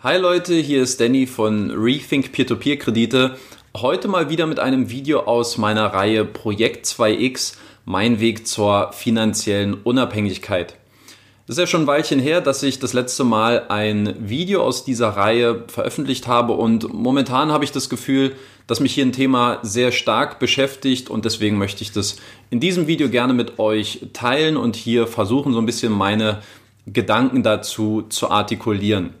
Hi Leute, hier ist Danny von Rethink Peer-to-Peer-Kredite. Heute mal wieder mit einem Video aus meiner Reihe Projekt 2x, mein Weg zur finanziellen Unabhängigkeit. Es ist ja schon ein Weilchen her, dass ich das letzte Mal ein Video aus dieser Reihe veröffentlicht habe und momentan habe ich das Gefühl, dass mich hier ein Thema sehr stark beschäftigt und deswegen möchte ich das in diesem Video gerne mit euch teilen und hier versuchen, so ein bisschen meine Gedanken dazu zu artikulieren.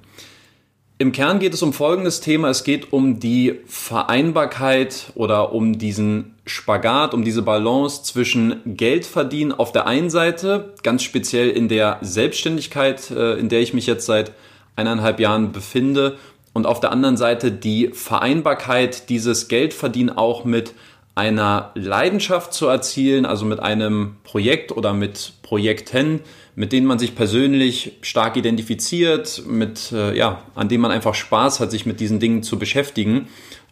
Im Kern geht es um folgendes Thema. Es geht um die Vereinbarkeit oder um diesen Spagat, um diese Balance zwischen Geldverdienen auf der einen Seite, ganz speziell in der Selbstständigkeit, äh, in der ich mich jetzt seit eineinhalb Jahren befinde, und auf der anderen Seite die Vereinbarkeit dieses Geldverdienen auch mit einer Leidenschaft zu erzielen, also mit einem Projekt oder mit Projekten, mit denen man sich persönlich stark identifiziert, mit, äh, ja, an denen man einfach Spaß hat, sich mit diesen Dingen zu beschäftigen.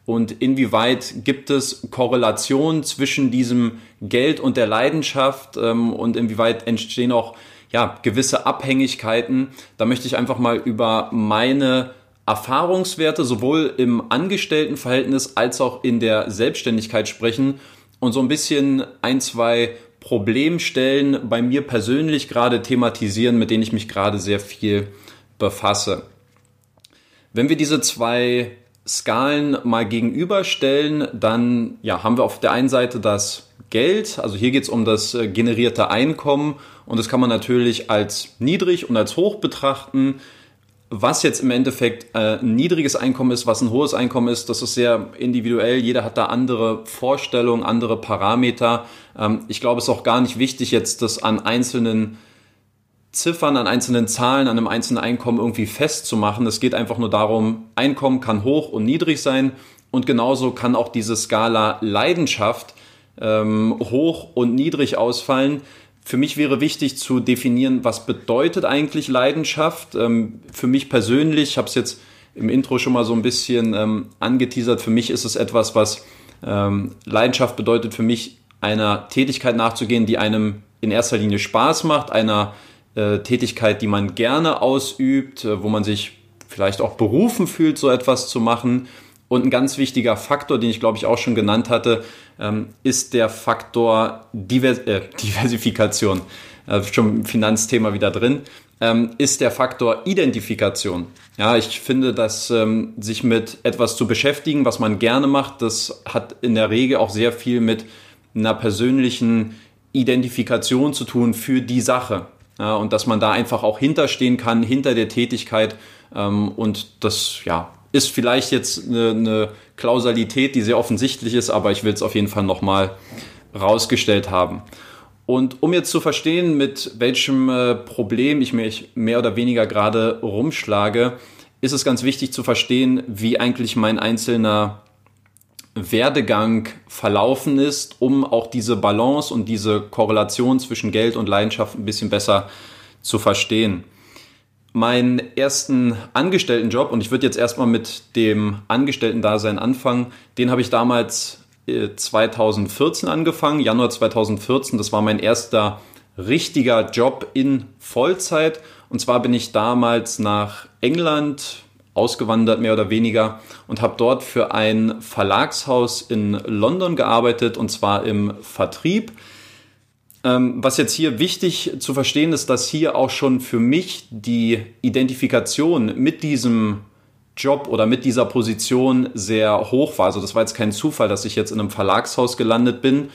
Und inwieweit gibt es Korrelation zwischen diesem Geld und der Leidenschaft ähm, und inwieweit entstehen auch ja, gewisse Abhängigkeiten. Da möchte ich einfach mal über meine Erfahrungswerte sowohl im Angestelltenverhältnis als auch in der Selbstständigkeit sprechen und so ein bisschen ein, zwei Problemstellen bei mir persönlich gerade thematisieren, mit denen ich mich gerade sehr viel befasse. Wenn wir diese zwei Skalen mal gegenüberstellen, dann ja, haben wir auf der einen Seite das Geld, also hier geht es um das äh, generierte Einkommen und das kann man natürlich als niedrig und als hoch betrachten was jetzt im Endeffekt äh, ein niedriges Einkommen ist, was ein hohes Einkommen ist, das ist sehr individuell. Jeder hat da andere Vorstellungen, andere Parameter. Ähm, ich glaube, es ist auch gar nicht wichtig, jetzt das an einzelnen Ziffern, an einzelnen Zahlen, an einem einzelnen Einkommen irgendwie festzumachen. Es geht einfach nur darum, Einkommen kann hoch und niedrig sein und genauso kann auch diese Skala Leidenschaft ähm, hoch und niedrig ausfallen. Für mich wäre wichtig zu definieren, was bedeutet eigentlich Leidenschaft. Ähm, für mich persönlich, ich habe es jetzt im Intro schon mal so ein bisschen ähm, angeteasert, für mich ist es etwas, was ähm, Leidenschaft bedeutet für mich, einer Tätigkeit nachzugehen, die einem in erster Linie Spaß macht, einer äh, Tätigkeit, die man gerne ausübt, äh, wo man sich vielleicht auch berufen fühlt, so etwas zu machen und ein ganz wichtiger Faktor, den ich glaube ich auch schon genannt hatte, ähm, ist der Faktor Divers äh, Diversifikation. Äh, schon Finanzthema wieder drin. Ähm, ist der Faktor Identifikation. Ja, ich finde, dass ähm, sich mit etwas zu beschäftigen, was man gerne macht, das hat in der Regel auch sehr viel mit einer persönlichen Identifikation zu tun für die Sache. Ja, und dass man da einfach auch hinterstehen kann, hinter der Tätigkeit. Ähm, und das, ja, ist vielleicht jetzt eine, eine Klausalität, die sehr offensichtlich ist, aber ich will es auf jeden Fall nochmal rausgestellt haben. Und um jetzt zu verstehen, mit welchem äh, Problem ich mich mehr oder weniger gerade rumschlage, ist es ganz wichtig zu verstehen, wie eigentlich mein einzelner Werdegang verlaufen ist, um auch diese Balance und diese Korrelation zwischen Geld und Leidenschaft ein bisschen besser zu verstehen meinen ersten Angestelltenjob, und ich würde jetzt erstmal mit dem Angestellten-Dasein anfangen, den habe ich damals 2014 äh, angefangen, Januar 2014. Das war mein erster richtiger Job in Vollzeit. Und zwar bin ich damals nach England ausgewandert, mehr oder weniger, und habe dort für ein Verlagshaus in London gearbeitet, und zwar im Vertrieb. Ähm, was jetzt hier wichtig zu verstehen ist, dass hier auch schon für mich die Identifikation mit diesem Job oder mit dieser Position sehr hoch war. Also das war jetzt kein Zufall, dass ich jetzt in einem Verlagshaus gelandet bin,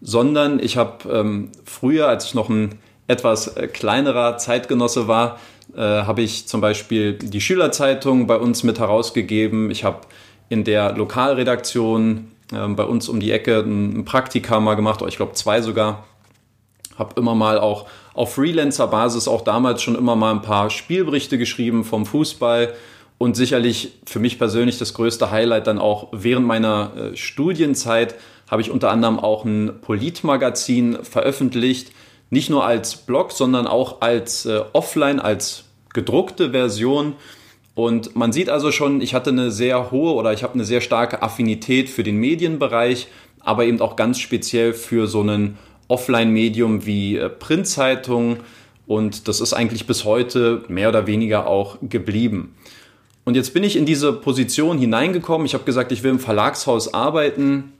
sondern ich habe ähm, früher, als ich noch ein etwas äh, kleinerer Zeitgenosse war, äh, habe ich zum Beispiel die Schülerzeitung bei uns mit herausgegeben. Ich habe in der Lokalredaktion äh, bei uns um die Ecke ein Praktika mal gemacht, ich glaube zwei sogar habe immer mal auch auf Freelancer-Basis auch damals schon immer mal ein paar Spielberichte geschrieben vom Fußball und sicherlich für mich persönlich das größte Highlight dann auch während meiner äh, Studienzeit habe ich unter anderem auch ein Politmagazin veröffentlicht, nicht nur als Blog, sondern auch als äh, Offline, als gedruckte Version. Und man sieht also schon, ich hatte eine sehr hohe oder ich habe eine sehr starke Affinität für den Medienbereich, aber eben auch ganz speziell für so einen Offline-Medium wie äh, Printzeitung und das ist eigentlich bis heute mehr oder weniger auch geblieben. Und jetzt bin ich in diese Position hineingekommen. Ich habe gesagt, ich will im Verlagshaus arbeiten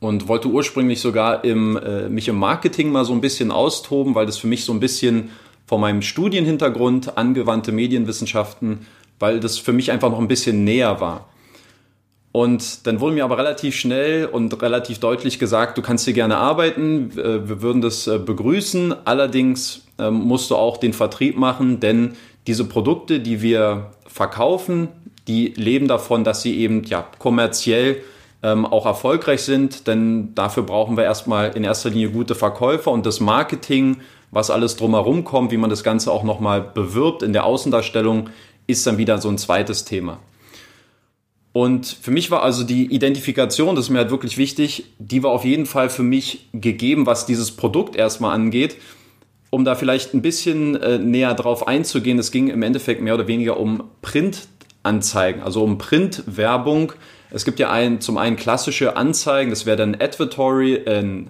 und wollte ursprünglich sogar im, äh, mich im Marketing mal so ein bisschen austoben, weil das für mich so ein bisschen von meinem Studienhintergrund, angewandte Medienwissenschaften, weil das für mich einfach noch ein bisschen näher war. Und dann wurde mir aber relativ schnell und relativ deutlich gesagt, du kannst hier gerne arbeiten, äh, wir würden das äh, begrüßen, allerdings ähm, musst du auch den Vertrieb machen, denn diese Produkte, die wir verkaufen, die leben davon, dass sie eben ja kommerziell ähm, auch erfolgreich sind, denn dafür brauchen wir erstmal in erster Linie gute Verkäufer und das Marketing, was alles drumherum kommt, wie man das Ganze auch nochmal bewirbt in der Außendarstellung, ist dann wieder so ein zweites Thema. Und für mich war also die Identifikation, das ist mir halt wirklich wichtig, die war auf jeden Fall für mich gegeben, was dieses Produkt erstmal angeht. Um da vielleicht ein bisschen äh, näher drauf einzugehen, es ging im Endeffekt mehr oder weniger um Printanzeigen, also um Printwerbung. Es gibt ja ein, zum einen klassische Anzeigen, das wäre dann Advertorial, äh,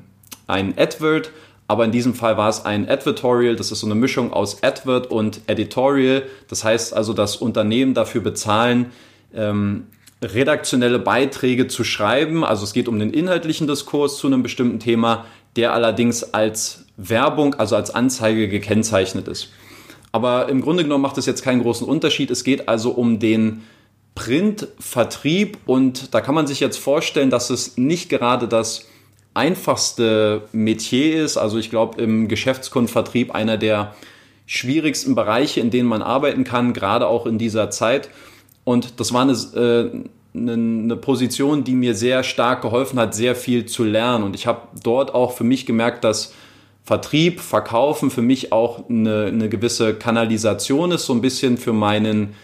ein Advert, aber in diesem Fall war es ein Advertorial, das ist so eine Mischung aus Advert und Editorial. Das heißt also, dass Unternehmen dafür bezahlen, ähm, redaktionelle Beiträge zu schreiben. Also es geht um den inhaltlichen Diskurs zu einem bestimmten Thema, der allerdings als Werbung, also als Anzeige gekennzeichnet ist. Aber im Grunde genommen macht es jetzt keinen großen Unterschied. Es geht also um den Printvertrieb und da kann man sich jetzt vorstellen, dass es nicht gerade das einfachste Metier ist. Also ich glaube im Geschäftskundenvertrieb einer der schwierigsten Bereiche, in denen man arbeiten kann, gerade auch in dieser Zeit. Und das war eine, äh, eine Position, die mir sehr stark geholfen hat, sehr viel zu lernen. Und ich habe dort auch für mich gemerkt, dass Vertrieb, Verkaufen für mich auch eine, eine gewisse Kanalisation ist, so ein bisschen für meinen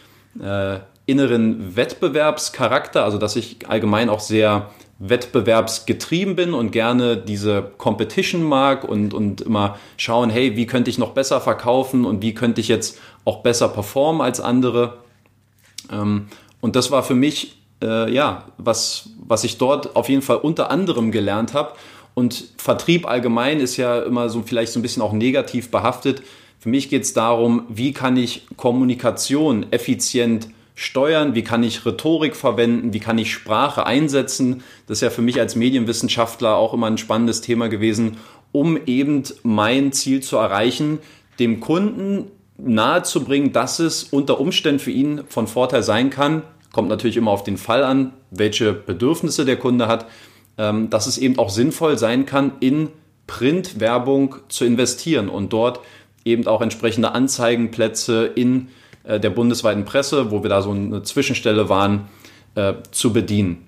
äh, inneren Wettbewerbscharakter, also dass ich allgemein auch sehr wettbewerbsgetrieben bin und gerne diese Competition mag und, und immer schauen, hey, wie könnte ich noch besser verkaufen und wie könnte ich jetzt auch besser performen als andere. Ähm, und das war für mich, äh, ja, was, was ich dort auf jeden Fall unter anderem gelernt habe. Und Vertrieb allgemein ist ja immer so vielleicht so ein bisschen auch negativ behaftet. Für mich geht es darum, wie kann ich Kommunikation effizient steuern, wie kann ich Rhetorik verwenden, wie kann ich Sprache einsetzen. Das ist ja für mich als Medienwissenschaftler auch immer ein spannendes Thema gewesen, um eben mein Ziel zu erreichen, dem Kunden nahezubringen, dass es unter Umständen für ihn von Vorteil sein kann, kommt natürlich immer auf den Fall an, welche Bedürfnisse der Kunde hat, ähm, dass es eben auch sinnvoll sein kann, in Printwerbung zu investieren und dort eben auch entsprechende Anzeigenplätze in äh, der bundesweiten Presse, wo wir da so eine Zwischenstelle waren, äh, zu bedienen.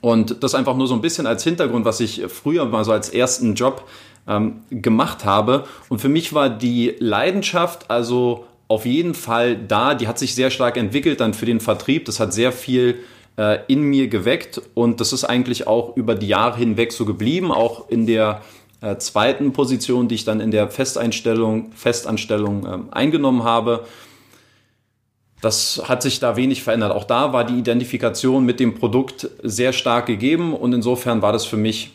Und das einfach nur so ein bisschen als Hintergrund, was ich früher mal so als ersten Job ähm, gemacht habe. Und für mich war die Leidenschaft also auf jeden Fall da. Die hat sich sehr stark entwickelt dann für den Vertrieb. Das hat sehr viel äh, in mir geweckt und das ist eigentlich auch über die Jahre hinweg so geblieben. Auch in der äh, zweiten Position, die ich dann in der Festeinstellung, Festanstellung äh, eingenommen habe. Das hat sich da wenig verändert. Auch da war die Identifikation mit dem Produkt sehr stark gegeben und insofern war das für mich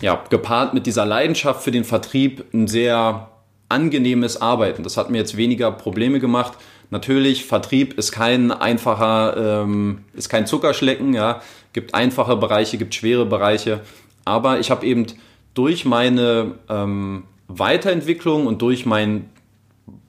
ja, gepaart mit dieser Leidenschaft für den Vertrieb ein sehr angenehmes Arbeiten. Das hat mir jetzt weniger Probleme gemacht. Natürlich, Vertrieb ist kein einfacher, ähm, ist kein Zuckerschlecken, ja. Gibt einfache Bereiche, gibt schwere Bereiche. Aber ich habe eben durch meine ähm, Weiterentwicklung und durch mein,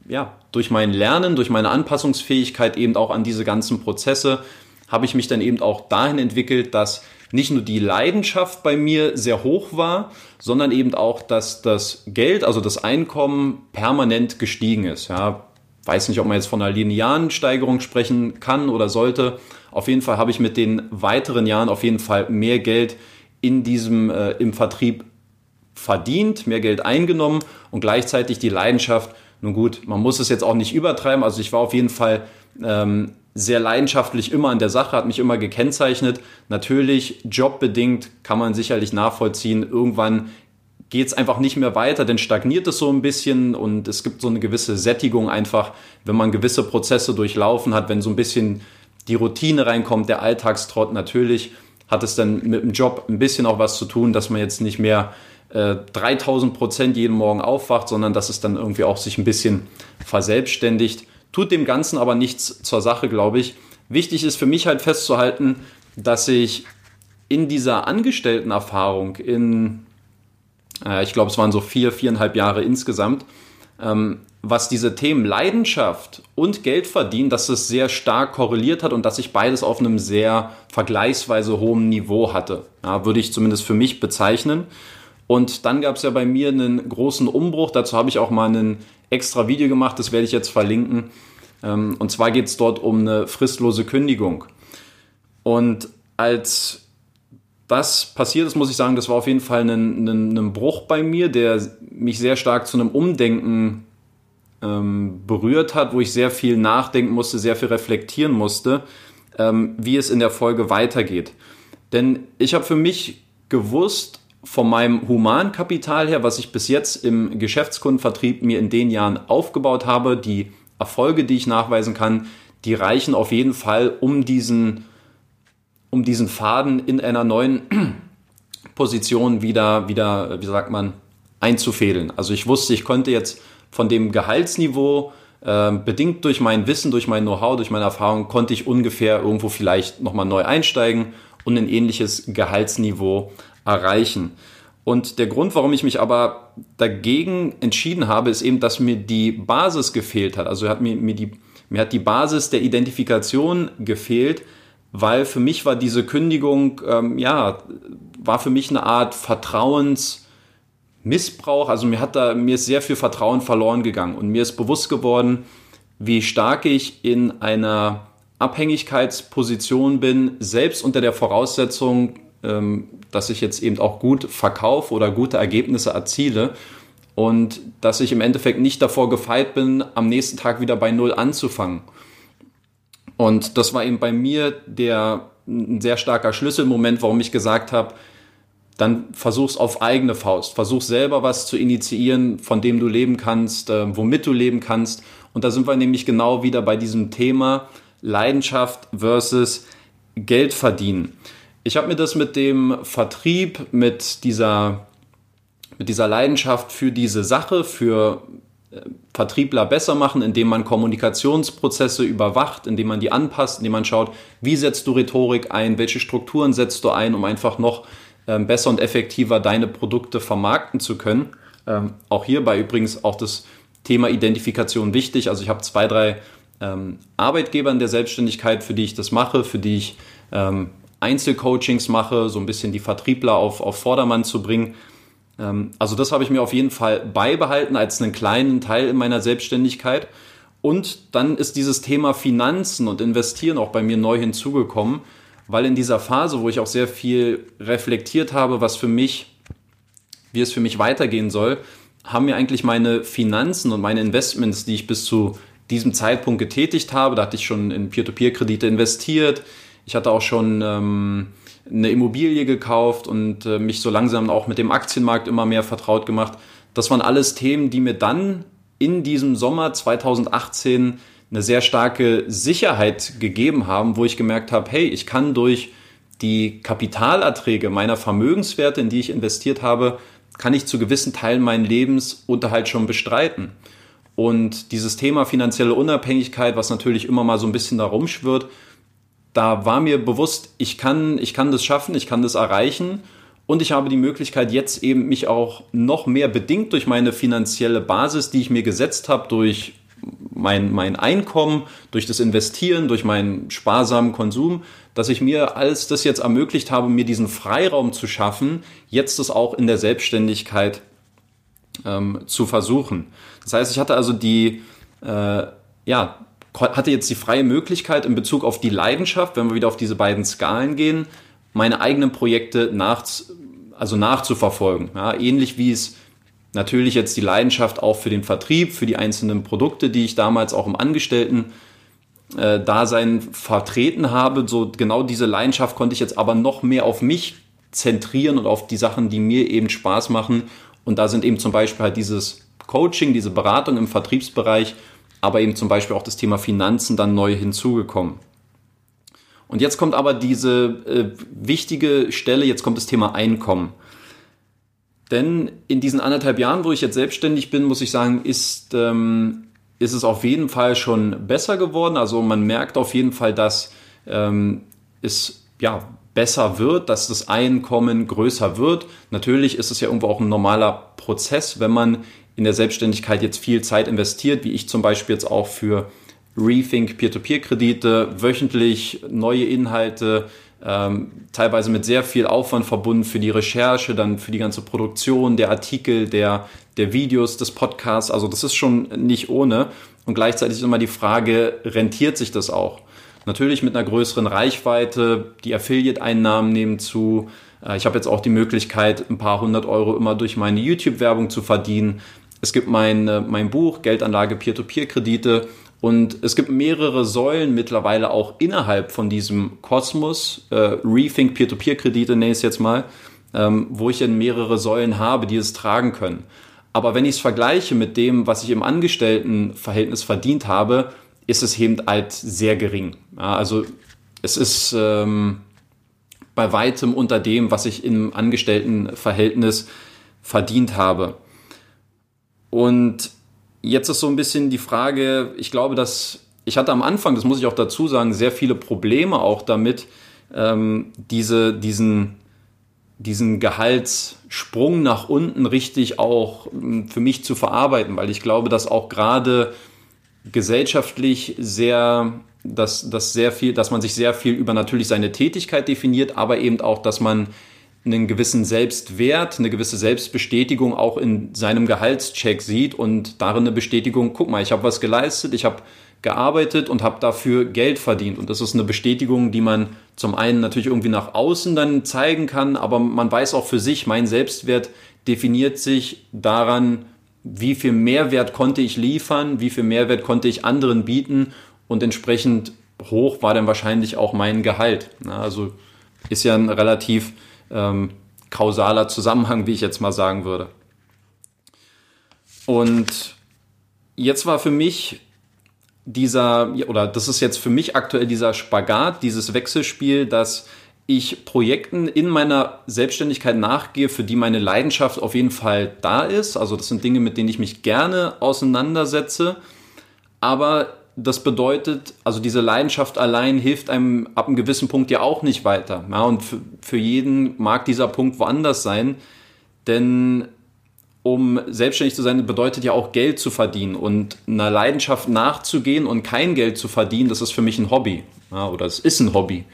ja, durch mein Lernen, durch meine Anpassungsfähigkeit eben auch an diese ganzen Prozesse, habe ich mich dann eben auch dahin entwickelt, dass nicht nur die Leidenschaft bei mir sehr hoch war, sondern eben auch, dass das Geld, also das Einkommen permanent gestiegen ist. Ja, weiß nicht, ob man jetzt von einer linearen Steigerung sprechen kann oder sollte. Auf jeden Fall habe ich mit den weiteren Jahren auf jeden Fall mehr Geld in diesem äh, im Vertrieb verdient, mehr Geld eingenommen und gleichzeitig die Leidenschaft. Nun gut, man muss es jetzt auch nicht übertreiben. Also ich war auf jeden Fall ähm, sehr leidenschaftlich immer an der Sache, hat mich immer gekennzeichnet. Natürlich, jobbedingt kann man sicherlich nachvollziehen, irgendwann geht es einfach nicht mehr weiter, dann stagniert es so ein bisschen und es gibt so eine gewisse Sättigung einfach, wenn man gewisse Prozesse durchlaufen hat, wenn so ein bisschen die Routine reinkommt, der Alltagstrott natürlich, hat es dann mit dem Job ein bisschen auch was zu tun, dass man jetzt nicht mehr äh, 3000 Prozent jeden Morgen aufwacht, sondern dass es dann irgendwie auch sich ein bisschen verselbstständigt. Tut dem Ganzen aber nichts zur Sache, glaube ich. Wichtig ist für mich halt festzuhalten, dass ich in dieser Angestelltenerfahrung in, äh, ich glaube, es waren so vier, viereinhalb Jahre insgesamt, ähm, was diese Themen Leidenschaft und Geld verdienen, dass es sehr stark korreliert hat und dass ich beides auf einem sehr vergleichsweise hohen Niveau hatte. Ja, würde ich zumindest für mich bezeichnen. Und dann gab es ja bei mir einen großen Umbruch. Dazu habe ich auch mal ein extra Video gemacht, das werde ich jetzt verlinken. Ähm, und zwar geht es dort um eine fristlose Kündigung. Und als das passiert ist, muss ich sagen, das war auf jeden Fall ein, ein, ein Bruch bei mir, der mich sehr stark zu einem Umdenken ähm, berührt hat, wo ich sehr viel nachdenken musste, sehr viel reflektieren musste, ähm, wie es in der Folge weitergeht. Denn ich habe für mich gewusst, von meinem Humankapital her, was ich bis jetzt im Geschäftskundenvertrieb mir in den Jahren aufgebaut habe, die Erfolge, die ich nachweisen kann, die reichen auf jeden Fall, um diesen, um diesen Faden in einer neuen Position wieder, wieder, wie sagt man, einzufädeln. Also ich wusste, ich konnte jetzt von dem Gehaltsniveau, äh, bedingt durch mein Wissen, durch mein Know-how, durch meine Erfahrung, konnte ich ungefähr irgendwo vielleicht nochmal neu einsteigen und ein ähnliches Gehaltsniveau erreichen. Und der Grund, warum ich mich aber dagegen entschieden habe, ist eben, dass mir die Basis gefehlt hat. Also hat mir, mir, die, mir hat die Basis der Identifikation gefehlt, weil für mich war diese Kündigung, ähm, ja, war für mich eine Art Vertrauens, Missbrauch, also mir hat da, mir ist sehr viel Vertrauen verloren gegangen und mir ist bewusst geworden, wie stark ich in einer Abhängigkeitsposition bin, selbst unter der Voraussetzung, dass ich jetzt eben auch gut verkaufe oder gute Ergebnisse erziele und dass ich im Endeffekt nicht davor gefeit bin, am nächsten Tag wieder bei Null anzufangen. Und das war eben bei mir der ein sehr starker Schlüsselmoment, warum ich gesagt habe, dann versuch's auf eigene Faust. Versuch selber was zu initiieren, von dem du leben kannst, äh, womit du leben kannst. Und da sind wir nämlich genau wieder bei diesem Thema Leidenschaft versus Geld verdienen. Ich habe mir das mit dem Vertrieb, mit dieser, mit dieser Leidenschaft für diese Sache, für äh, Vertriebler besser machen, indem man Kommunikationsprozesse überwacht, indem man die anpasst, indem man schaut, wie setzt du Rhetorik ein, welche Strukturen setzt du ein, um einfach noch ähm, besser und effektiver deine Produkte vermarkten zu können. Ähm, auch hierbei übrigens auch das Thema Identifikation wichtig. Also ich habe zwei, drei ähm, Arbeitgeber in der Selbstständigkeit, für die ich das mache, für die ich ähm, Einzelcoachings mache, so ein bisschen die Vertriebler auf, auf Vordermann zu bringen. Ähm, also das habe ich mir auf jeden Fall beibehalten als einen kleinen Teil in meiner Selbstständigkeit. Und dann ist dieses Thema Finanzen und Investieren auch bei mir neu hinzugekommen weil in dieser Phase, wo ich auch sehr viel reflektiert habe, was für mich, wie es für mich weitergehen soll, haben mir eigentlich meine Finanzen und meine Investments, die ich bis zu diesem Zeitpunkt getätigt habe, da hatte ich schon in Peer-to-Peer-Kredite investiert, ich hatte auch schon ähm, eine Immobilie gekauft und äh, mich so langsam auch mit dem Aktienmarkt immer mehr vertraut gemacht. Das waren alles Themen, die mir dann in diesem Sommer 2018 eine sehr starke Sicherheit gegeben haben, wo ich gemerkt habe, hey, ich kann durch die Kapitalerträge meiner Vermögenswerte, in die ich investiert habe, kann ich zu gewissen Teilen meinen Lebensunterhalt schon bestreiten. Und dieses Thema finanzielle Unabhängigkeit, was natürlich immer mal so ein bisschen da rumschwirrt, da war mir bewusst, ich kann, ich kann das schaffen, ich kann das erreichen und ich habe die Möglichkeit jetzt eben mich auch noch mehr bedingt durch meine finanzielle Basis, die ich mir gesetzt habe, durch mein, mein Einkommen, durch das Investieren, durch meinen sparsamen Konsum, dass ich mir alles das jetzt ermöglicht habe, mir diesen Freiraum zu schaffen, jetzt das auch in der Selbstständigkeit ähm, zu versuchen. Das heißt, ich hatte also die, äh, ja, hatte jetzt die freie Möglichkeit in Bezug auf die Leidenschaft, wenn wir wieder auf diese beiden Skalen gehen, meine eigenen Projekte nach, also nachzuverfolgen. Ja, ähnlich wie es natürlich jetzt die Leidenschaft auch für den Vertrieb, für die einzelnen Produkte, die ich damals auch im Angestellten-Dasein äh, vertreten habe. So genau diese Leidenschaft konnte ich jetzt aber noch mehr auf mich zentrieren und auf die Sachen, die mir eben Spaß machen. Und da sind eben zum Beispiel halt dieses Coaching, diese Beratung im Vertriebsbereich, aber eben zum Beispiel auch das Thema Finanzen dann neu hinzugekommen. Und jetzt kommt aber diese äh, wichtige Stelle, jetzt kommt das Thema Einkommen. Denn in diesen anderthalb Jahren, wo ich jetzt selbstständig bin, muss ich sagen, ist ähm, ist es auf jeden Fall schon besser geworden. Also man merkt auf jeden Fall, dass ähm, es ja besser wird, dass das Einkommen größer wird. Natürlich ist es ja irgendwo auch ein normaler Prozess, wenn man in der Selbstständigkeit jetzt viel Zeit investiert, wie ich zum Beispiel jetzt auch für Rethink Peer-to-Peer-Kredite, wöchentlich neue Inhalte, ähm, teilweise mit sehr viel Aufwand verbunden für die Recherche, dann für die ganze Produktion der Artikel, der, der Videos, des Podcasts. Also das ist schon nicht ohne. Und gleichzeitig ist immer die Frage, rentiert sich das auch? Natürlich mit einer größeren Reichweite, die Affiliate-Einnahmen nehmen zu. Äh, ich habe jetzt auch die Möglichkeit, ein paar hundert Euro immer durch meine YouTube-Werbung zu verdienen. Es gibt mein, äh, mein Buch Geldanlage Peer-to-Peer-Kredite und es gibt mehrere Säulen mittlerweile auch innerhalb von diesem Kosmos, äh, Rethink Peer-to-Peer-Kredite nenne ich es jetzt mal, ähm, wo ich dann mehrere Säulen habe, die es tragen können. Aber wenn ich es vergleiche mit dem, was ich im Angestelltenverhältnis verdient habe, ist es eben halt sehr gering. Ja, also es ist ähm, bei weitem unter dem, was ich im Angestelltenverhältnis verdient habe. Und jetzt ist so ein bisschen die Frage, ich glaube, dass ich hatte am Anfang, das muss ich auch dazu sagen, sehr viele Probleme auch damit, ähm, diese, diesen, diesen Gehaltssprung nach unten richtig auch ähm, für mich zu verarbeiten, weil ich glaube, dass auch gerade gesellschaftlich sehr, dass, dass sehr viel, dass man sich sehr viel über natürlich seine Tätigkeit definiert, aber eben auch, dass man einen gewissen Selbstwert, eine gewisse Selbstbestätigung auch in seinem Gehaltscheck sieht und darin eine Bestätigung, guck mal, ich habe was geleistet, ich habe gearbeitet und habe dafür Geld verdient. Und das ist eine Bestätigung, die man zum einen natürlich irgendwie nach außen dann zeigen kann, aber man weiß auch für sich, mein Selbstwert definiert sich daran, wie viel Mehrwert konnte ich liefern, wie viel Mehrwert konnte ich anderen bieten und entsprechend hoch war dann wahrscheinlich auch mein Gehalt. Also ist ja ein relativ ähm, kausaler Zusammenhang, wie ich jetzt mal sagen würde. Und jetzt war für mich dieser, oder das ist jetzt für mich aktuell dieser Spagat, dieses Wechselspiel, dass ich Projekten in meiner Selbstständigkeit nachgehe, für die meine Leidenschaft auf jeden Fall da ist. Also das sind Dinge, mit denen ich mich gerne auseinandersetze. Aber das bedeutet, also diese Leidenschaft allein hilft einem ab einem gewissen Punkt ja auch nicht weiter. Ja, und für, für jeden mag dieser Punkt woanders sein, denn um selbstständig zu sein, bedeutet ja auch Geld zu verdienen und einer Leidenschaft nachzugehen und kein Geld zu verdienen, das ist für mich ein Hobby ja, oder es ist ein Hobby.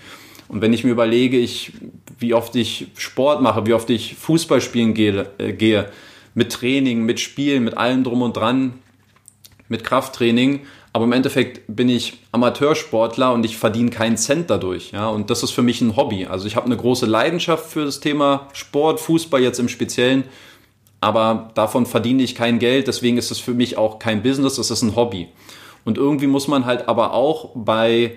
Und wenn ich mir überlege, ich, wie oft ich Sport mache, wie oft ich Fußball spielen gehe, äh, gehe mit Training, mit Spielen, mit allem drum und dran, mit Krafttraining, aber im Endeffekt bin ich Amateursportler und ich verdiene keinen Cent dadurch. Ja? Und das ist für mich ein Hobby. Also ich habe eine große Leidenschaft für das Thema Sport, Fußball jetzt im Speziellen, aber davon verdiene ich kein Geld. Deswegen ist es für mich auch kein Business, es ist ein Hobby. Und irgendwie muss man halt aber auch bei,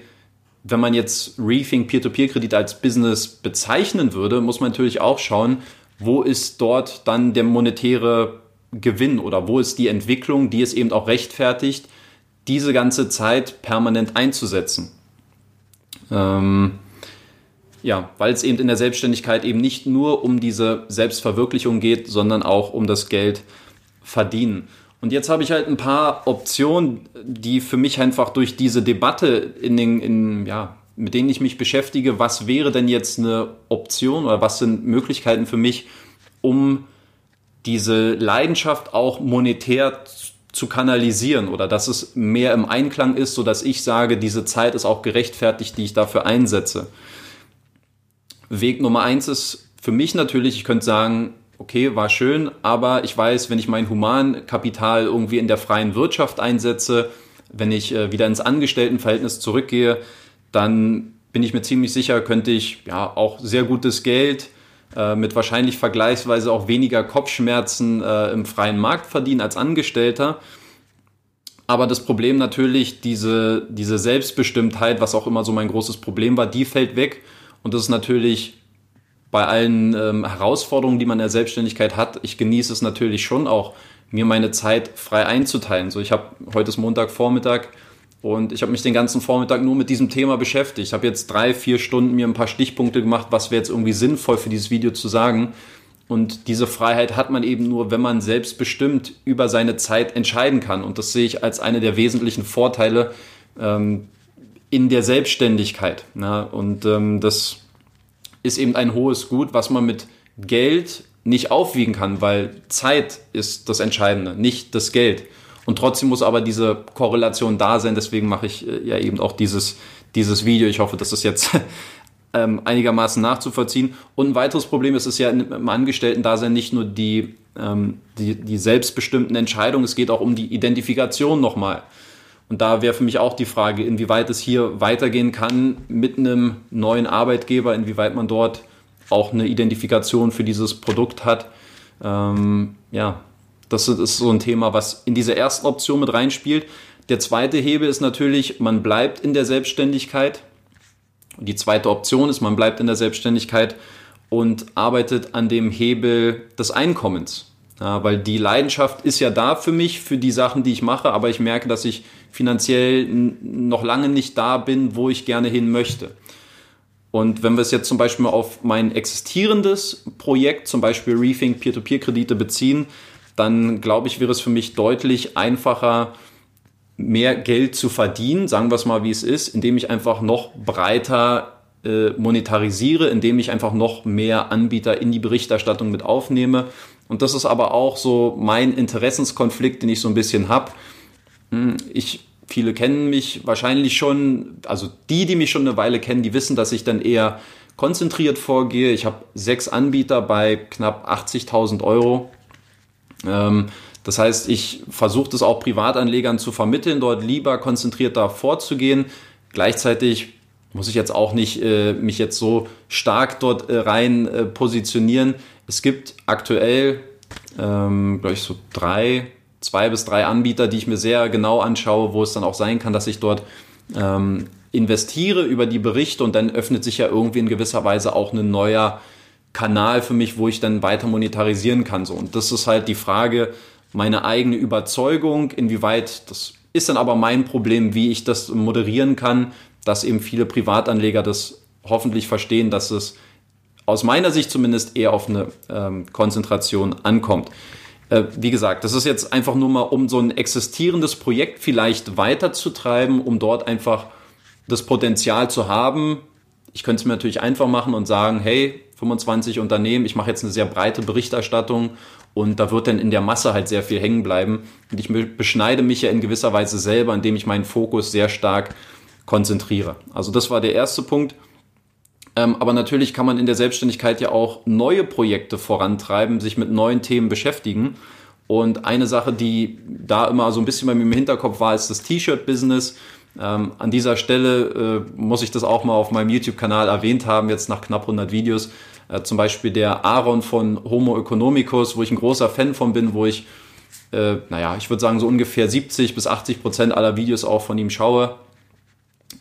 wenn man jetzt Reefing Peer-to-Peer-Kredit als Business bezeichnen würde, muss man natürlich auch schauen, wo ist dort dann der monetäre Gewinn oder wo ist die Entwicklung, die es eben auch rechtfertigt, diese ganze Zeit permanent einzusetzen. Ähm, ja, weil es eben in der Selbstständigkeit eben nicht nur um diese Selbstverwirklichung geht, sondern auch um das Geld verdienen. Und jetzt habe ich halt ein paar Optionen, die für mich einfach durch diese Debatte in den, in, ja, mit denen ich mich beschäftige, was wäre denn jetzt eine Option oder was sind Möglichkeiten für mich, um diese Leidenschaft auch monetär zu kanalisieren oder dass es mehr im Einklang ist, so dass ich sage, diese Zeit ist auch gerechtfertigt, die ich dafür einsetze. Weg Nummer eins ist für mich natürlich, ich könnte sagen, okay, war schön, aber ich weiß, wenn ich mein Humankapital irgendwie in der freien Wirtschaft einsetze, wenn ich äh, wieder ins Angestelltenverhältnis zurückgehe, dann bin ich mir ziemlich sicher, könnte ich ja auch sehr gutes Geld äh, mit wahrscheinlich vergleichsweise auch weniger Kopfschmerzen äh, im freien Markt verdienen als Angestellter. Aber das Problem natürlich, diese, diese Selbstbestimmtheit, was auch immer so mein großes Problem war, die fällt weg. Und das ist natürlich bei allen ähm, Herausforderungen, die man in der Selbstständigkeit hat, ich genieße es natürlich schon auch, mir meine Zeit frei einzuteilen. So, ich habe heute ist Montagvormittag, und ich habe mich den ganzen Vormittag nur mit diesem Thema beschäftigt. Ich habe jetzt drei, vier Stunden mir ein paar Stichpunkte gemacht, was wäre jetzt irgendwie sinnvoll für dieses Video zu sagen. Und diese Freiheit hat man eben nur, wenn man selbstbestimmt über seine Zeit entscheiden kann. Und das sehe ich als eine der wesentlichen Vorteile ähm, in der Selbstständigkeit. Ja, und ähm, das ist eben ein hohes Gut, was man mit Geld nicht aufwiegen kann, weil Zeit ist das Entscheidende, nicht das Geld. Und trotzdem muss aber diese Korrelation da sein. Deswegen mache ich äh, ja eben auch dieses, dieses Video. Ich hoffe, dass es jetzt ähm, einigermaßen nachzuvollziehen. Und ein weiteres Problem ist es ja im Angestellten-Dasein nicht nur die, ähm, die, die selbstbestimmten Entscheidungen, es geht auch um die Identifikation nochmal. Und da wäre für mich auch die Frage, inwieweit es hier weitergehen kann mit einem neuen Arbeitgeber, inwieweit man dort auch eine Identifikation für dieses Produkt hat. Ähm, ja, das ist so ein Thema, was in diese ersten Option mit reinspielt. Der zweite Hebel ist natürlich, man bleibt in der Selbstständigkeit. Die zweite Option ist, man bleibt in der Selbstständigkeit und arbeitet an dem Hebel des Einkommens. Ja, weil die Leidenschaft ist ja da für mich, für die Sachen, die ich mache, aber ich merke, dass ich finanziell noch lange nicht da bin, wo ich gerne hin möchte. Und wenn wir es jetzt zum Beispiel auf mein existierendes Projekt, zum Beispiel Rethink Peer-to-Peer-Kredite beziehen, dann glaube ich, wäre es für mich deutlich einfacher, mehr Geld zu verdienen, sagen wir es mal, wie es ist, indem ich einfach noch breiter äh, monetarisiere, indem ich einfach noch mehr Anbieter in die Berichterstattung mit aufnehme. Und das ist aber auch so mein Interessenskonflikt, den ich so ein bisschen habe. Hm, ich, viele kennen mich wahrscheinlich schon, also die, die mich schon eine Weile kennen, die wissen, dass ich dann eher konzentriert vorgehe. Ich habe sechs Anbieter bei knapp 80.000 Euro. Ähm, das heißt, ich versuche das auch Privatanlegern zu vermitteln, dort lieber konzentrierter vorzugehen. Gleichzeitig muss ich jetzt auch nicht äh, mich jetzt so stark dort äh, rein äh, positionieren. Es gibt aktuell, ähm, glaube ich, so drei, zwei bis drei Anbieter, die ich mir sehr genau anschaue, wo es dann auch sein kann, dass ich dort ähm, investiere über die Berichte und dann öffnet sich ja irgendwie in gewisser Weise auch ein neuer Kanal für mich, wo ich dann weiter monetarisieren kann. So. Und das ist halt die Frage, meine eigene Überzeugung, inwieweit, das ist dann aber mein Problem, wie ich das moderieren kann, dass eben viele Privatanleger das hoffentlich verstehen, dass es aus meiner Sicht zumindest eher auf eine ähm, Konzentration ankommt. Äh, wie gesagt, das ist jetzt einfach nur mal, um so ein existierendes Projekt vielleicht weiterzutreiben, um dort einfach das Potenzial zu haben. Ich könnte es mir natürlich einfach machen und sagen, hey, 25 Unternehmen, ich mache jetzt eine sehr breite Berichterstattung und da wird dann in der Masse halt sehr viel hängen bleiben. Und ich beschneide mich ja in gewisser Weise selber, indem ich meinen Fokus sehr stark konzentriere. Also das war der erste Punkt. Ähm, aber natürlich kann man in der Selbstständigkeit ja auch neue Projekte vorantreiben, sich mit neuen Themen beschäftigen. Und eine Sache, die da immer so ein bisschen bei mir im Hinterkopf war, ist das T-Shirt-Business. Ähm, an dieser Stelle äh, muss ich das auch mal auf meinem YouTube-Kanal erwähnt haben, jetzt nach knapp 100 Videos. Äh, zum Beispiel der Aaron von Homo Economicus, wo ich ein großer Fan von bin, wo ich, äh, naja, ich würde sagen, so ungefähr 70 bis 80 Prozent aller Videos auch von ihm schaue.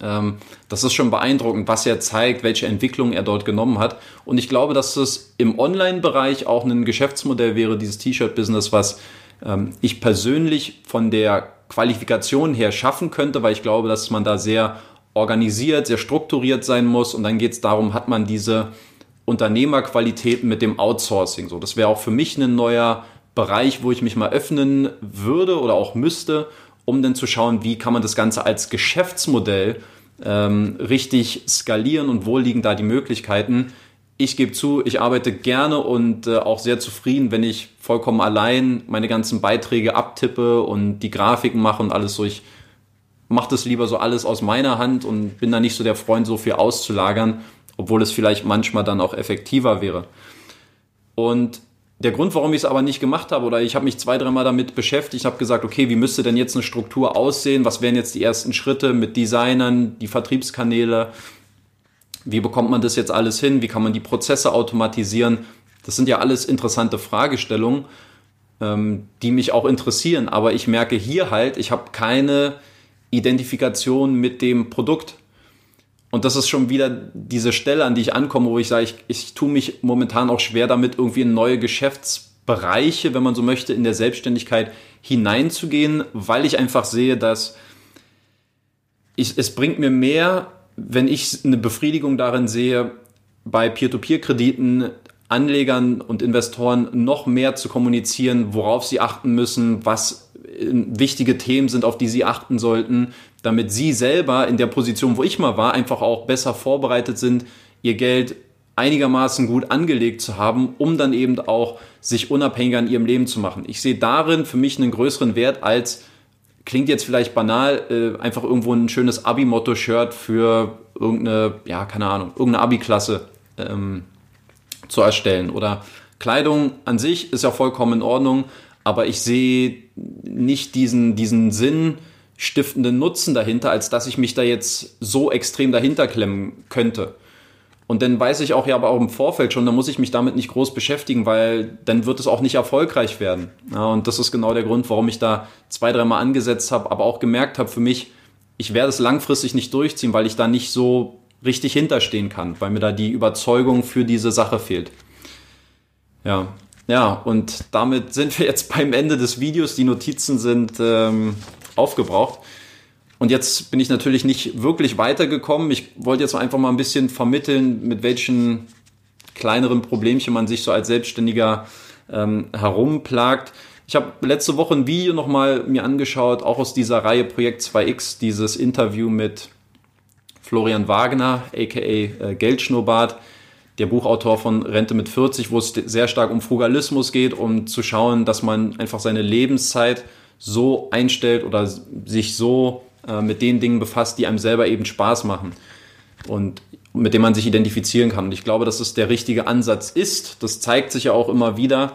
Ähm, das ist schon beeindruckend, was er zeigt, welche Entwicklung er dort genommen hat. Und ich glaube, dass es im Online-Bereich auch ein Geschäftsmodell wäre, dieses T-Shirt-Business, was ähm, ich persönlich von der Qualifikation her schaffen könnte, weil ich glaube, dass man da sehr organisiert, sehr strukturiert sein muss. Und dann geht es darum, hat man diese Unternehmerqualitäten mit dem Outsourcing. So, das wäre auch für mich ein neuer Bereich, wo ich mich mal öffnen würde oder auch müsste, um dann zu schauen, wie kann man das Ganze als Geschäftsmodell ähm, richtig skalieren und wo liegen da die Möglichkeiten. Ich gebe zu, ich arbeite gerne und äh, auch sehr zufrieden, wenn ich vollkommen allein meine ganzen Beiträge abtippe und die Grafiken mache und alles so. Ich mache das lieber so alles aus meiner Hand und bin da nicht so der Freund, so viel auszulagern obwohl es vielleicht manchmal dann auch effektiver wäre. Und der Grund, warum ich es aber nicht gemacht habe, oder ich habe mich zwei, dreimal damit beschäftigt, habe gesagt, okay, wie müsste denn jetzt eine Struktur aussehen? Was wären jetzt die ersten Schritte mit Designern, die Vertriebskanäle? Wie bekommt man das jetzt alles hin? Wie kann man die Prozesse automatisieren? Das sind ja alles interessante Fragestellungen, ähm, die mich auch interessieren. Aber ich merke hier halt, ich habe keine Identifikation mit dem Produkt. Und das ist schon wieder diese Stelle, an die ich ankomme, wo ich sage, ich, ich tue mich momentan auch schwer damit, irgendwie in neue Geschäftsbereiche, wenn man so möchte, in der Selbstständigkeit hineinzugehen, weil ich einfach sehe, dass ich, es bringt mir mehr, wenn ich eine Befriedigung darin sehe, bei Peer-to-Peer-Krediten Anlegern und Investoren noch mehr zu kommunizieren, worauf sie achten müssen, was wichtige Themen sind, auf die sie achten sollten, damit sie selber in der Position, wo ich mal war, einfach auch besser vorbereitet sind, ihr Geld einigermaßen gut angelegt zu haben, um dann eben auch sich unabhängiger in ihrem Leben zu machen. Ich sehe darin für mich einen größeren Wert als klingt jetzt vielleicht banal, äh, einfach irgendwo ein schönes Abi-Motto-Shirt für irgendeine, ja, keine Ahnung, irgendeine Abi-Klasse ähm, zu erstellen. Oder Kleidung an sich ist ja vollkommen in Ordnung, aber ich sehe nicht diesen, diesen sinnstiftenden Nutzen dahinter, als dass ich mich da jetzt so extrem dahinter klemmen könnte. Und dann weiß ich auch ja aber auch im Vorfeld schon, da muss ich mich damit nicht groß beschäftigen, weil dann wird es auch nicht erfolgreich werden. Ja, und das ist genau der Grund, warum ich da zwei, dreimal angesetzt habe, aber auch gemerkt habe für mich, ich werde es langfristig nicht durchziehen, weil ich da nicht so richtig hinterstehen kann, weil mir da die Überzeugung für diese Sache fehlt. Ja, ja, und damit sind wir jetzt beim Ende des Videos. Die Notizen sind ähm, aufgebraucht. Und jetzt bin ich natürlich nicht wirklich weitergekommen. Ich wollte jetzt einfach mal ein bisschen vermitteln, mit welchen kleineren Problemchen man sich so als Selbstständiger ähm, herumplagt. Ich habe letzte Woche ein Video nochmal mir angeschaut, auch aus dieser Reihe Projekt 2X, dieses Interview mit Florian Wagner, aka äh, Geldschnurrbart, der Buchautor von Rente mit 40, wo es sehr stark um Frugalismus geht, um zu schauen, dass man einfach seine Lebenszeit so einstellt oder sich so äh, mit den Dingen befasst, die einem selber eben Spaß machen und mit denen man sich identifizieren kann. Und ich glaube, dass es der richtige Ansatz ist. Das zeigt sich ja auch immer wieder.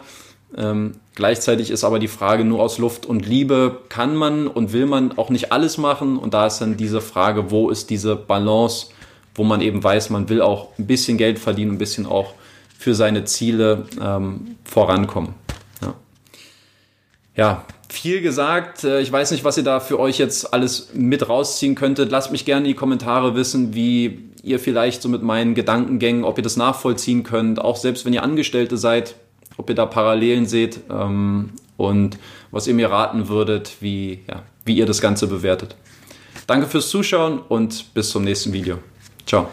Ähm, gleichzeitig ist aber die Frage nur aus Luft und Liebe, kann man und will man auch nicht alles machen? Und da ist dann diese Frage, wo ist diese Balance, wo man eben weiß, man will auch ein bisschen Geld verdienen, ein bisschen auch für seine Ziele ähm, vorankommen. Ja. ja, viel gesagt. Äh, ich weiß nicht, was ihr da für euch jetzt alles mit rausziehen könntet. Lasst mich gerne in die Kommentare wissen, wie ihr vielleicht so mit meinen Gedankengängen, ob ihr das nachvollziehen könnt, auch selbst wenn ihr Angestellte seid, ob ihr da Parallelen seht ähm, und was ihr mir raten würdet, wie, ja, wie ihr das Ganze bewertet. Danke fürs Zuschauen und bis zum nächsten Video. Ciao.